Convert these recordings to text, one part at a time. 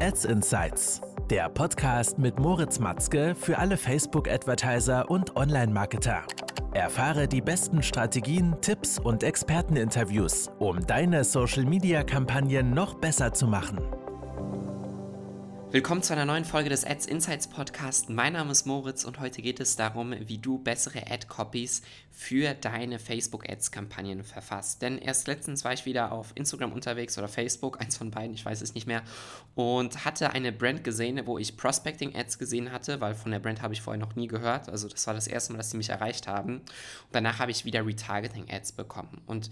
Ads Insights, der Podcast mit Moritz Matzke für alle Facebook-Advertiser und Online-Marketer. Erfahre die besten Strategien, Tipps und Experteninterviews, um deine Social-Media-Kampagnen noch besser zu machen. Willkommen zu einer neuen Folge des Ads Insights Podcast. Mein Name ist Moritz und heute geht es darum, wie du bessere Ad-Copies für deine Facebook-Ads-Kampagnen verfasst. Denn erst letztens war ich wieder auf Instagram unterwegs oder Facebook, eins von beiden, ich weiß es nicht mehr, und hatte eine Brand gesehen, wo ich Prospecting-Ads gesehen hatte, weil von der Brand habe ich vorher noch nie gehört. Also das war das erste Mal, dass sie mich erreicht haben. Und danach habe ich wieder Retargeting-Ads bekommen. Und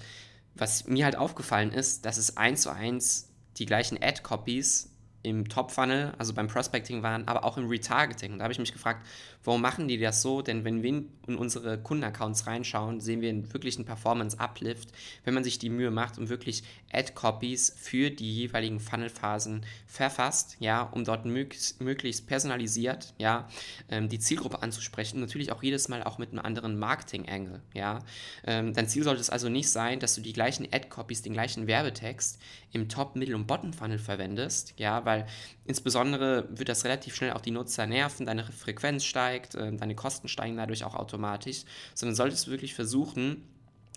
was mir halt aufgefallen ist, dass es eins zu eins die gleichen Ad-Copies im Top-Funnel, also beim Prospecting waren, aber auch im Retargeting. Und da habe ich mich gefragt, warum machen die das so? Denn wenn wir in unsere Kundenaccounts reinschauen, sehen wir einen wirklichen Performance-Uplift, wenn man sich die Mühe macht und wirklich Ad-Copies für die jeweiligen Funnel-Phasen verfasst, ja, um dort möglichst, personalisiert, ja, ähm, die Zielgruppe anzusprechen. Natürlich auch jedes Mal auch mit einem anderen Marketing-Angle, ja. Ähm, dein Ziel sollte es also nicht sein, dass du die gleichen Ad-Copies, den gleichen Werbetext im Top-, Middle- und Bottom-Funnel verwendest, ja, weil weil insbesondere wird das relativ schnell auch die Nutzer nerven, deine Frequenz steigt, äh, deine Kosten steigen dadurch auch automatisch, sondern solltest du wirklich versuchen,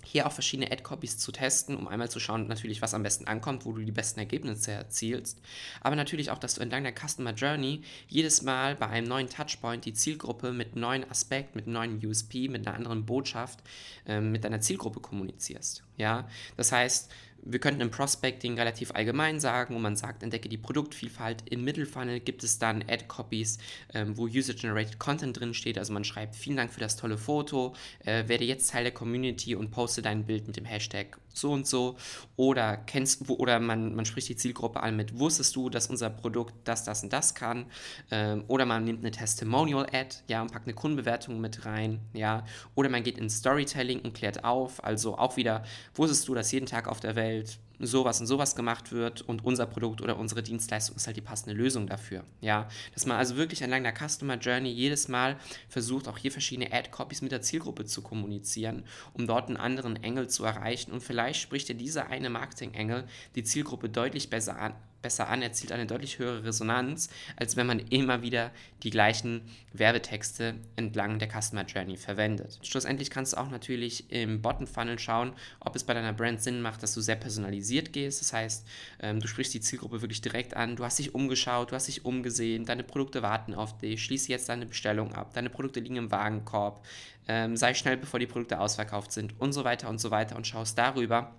hier auch verschiedene Ad-Copies zu testen, um einmal zu schauen, natürlich, was am besten ankommt, wo du die besten Ergebnisse erzielst. Aber natürlich auch, dass du entlang der Customer Journey jedes Mal bei einem neuen Touchpoint die Zielgruppe mit neuen Aspekt, mit neuen USP, mit einer anderen Botschaft äh, mit deiner Zielgruppe kommunizierst. Ja, das heißt, wir könnten im Prospecting relativ allgemein sagen, wo man sagt, entdecke die Produktvielfalt. Im Mittelfunnel gibt es dann Ad-Copies, ähm, wo User-Generated Content drin steht. Also man schreibt, vielen Dank für das tolle Foto, äh, werde jetzt Teil der Community und poste dein Bild mit dem Hashtag so und so. Oder kennst oder man, man spricht die Zielgruppe an mit, wusstest du, dass unser Produkt das, das und das kann? Ähm, oder man nimmt eine Testimonial-Ad, ja, und packt eine Kundenbewertung mit rein, ja. Oder man geht ins Storytelling und klärt auf. Also auch wieder, wusstest du, dass jeden Tag auf der Welt sowas und sowas gemacht wird und unser Produkt oder unsere Dienstleistung ist halt die passende Lösung dafür. Ja, dass man also wirklich entlang der Customer Journey jedes Mal versucht, auch hier verschiedene Ad-Copies mit der Zielgruppe zu kommunizieren, um dort einen anderen Engel zu erreichen und vielleicht spricht ja dieser eine Marketing-Engel die Zielgruppe deutlich besser an, besser an, erzielt eine deutlich höhere Resonanz, als wenn man immer wieder die gleichen Werbetexte entlang der Customer Journey verwendet. Schlussendlich kannst du auch natürlich im Bottom Funnel schauen, ob es bei deiner Brand Sinn macht, dass du sehr personalisiert gehst. Das heißt, ähm, du sprichst die Zielgruppe wirklich direkt an, du hast dich umgeschaut, du hast dich umgesehen, deine Produkte warten auf dich, schließe jetzt deine Bestellung ab, deine Produkte liegen im Wagenkorb, ähm, sei schnell, bevor die Produkte ausverkauft sind und so weiter und so weiter und schaust darüber,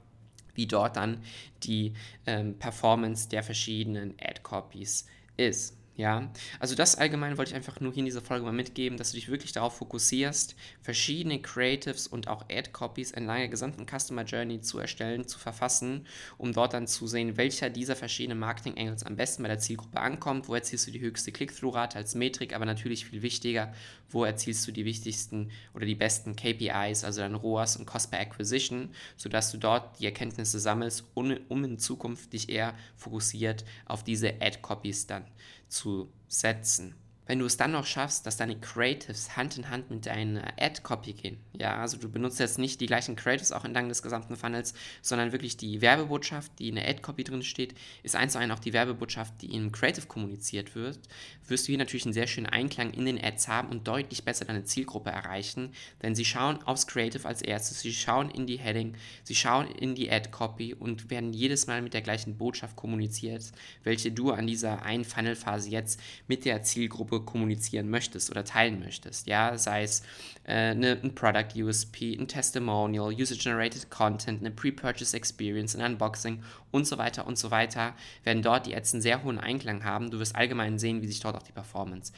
wie dort dann die ähm, Performance der verschiedenen Ad-Copies ist. Ja, also das allgemein wollte ich einfach nur hier in dieser Folge mal mitgeben, dass du dich wirklich darauf fokussierst, verschiedene Creatives und auch Ad-Copies entlang der gesamten Customer Journey zu erstellen, zu verfassen, um dort dann zu sehen, welcher dieser verschiedenen Marketing-Angles am besten bei der Zielgruppe ankommt, wo erzielst du die höchste Click-Through-Rate als Metrik, aber natürlich viel wichtiger, wo erzielst du die wichtigsten oder die besten KPIs, also dann ROAS und Cost per Acquisition, sodass du dort die Erkenntnisse sammelst, um, um in Zukunft dich eher fokussiert auf diese Ad-Copies dann zu setzen wenn du es dann noch schaffst, dass deine Creatives Hand in Hand mit deiner Ad-Copy gehen, ja, also du benutzt jetzt nicht die gleichen Creatives auch entlang des gesamten Funnels, sondern wirklich die Werbebotschaft, die in der Ad-Copy drin steht, ist eins zu eins auch die Werbebotschaft, die in Creative kommuniziert wird, wirst du hier natürlich einen sehr schönen Einklang in den Ads haben und deutlich besser deine Zielgruppe erreichen, denn sie schauen aufs Creative als erstes, sie schauen in die Heading, sie schauen in die Ad-Copy und werden jedes Mal mit der gleichen Botschaft kommuniziert, welche du an dieser einen Funnel-Phase jetzt mit der Zielgruppe kommunizieren möchtest oder teilen möchtest. Ja, sei es äh, eine, ein Product USP, ein Testimonial, User-Generated Content, eine Pre-Purchase Experience, ein Unboxing und so weiter und so weiter, werden dort die Ads einen sehr hohen Einklang haben. Du wirst allgemein sehen, wie sich dort auch die Performance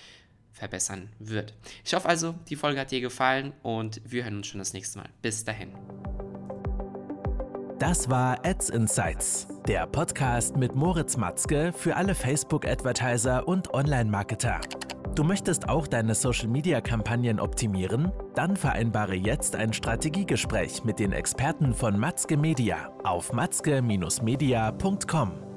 verbessern wird. Ich hoffe also, die Folge hat dir gefallen und wir hören uns schon das nächste Mal. Bis dahin. Das war Ads Insights, der Podcast mit Moritz Matzke für alle Facebook-Advertiser und Online-Marketer. Du möchtest auch deine Social-Media-Kampagnen optimieren? Dann vereinbare jetzt ein Strategiegespräch mit den Experten von Matzke Media auf matzke-media.com.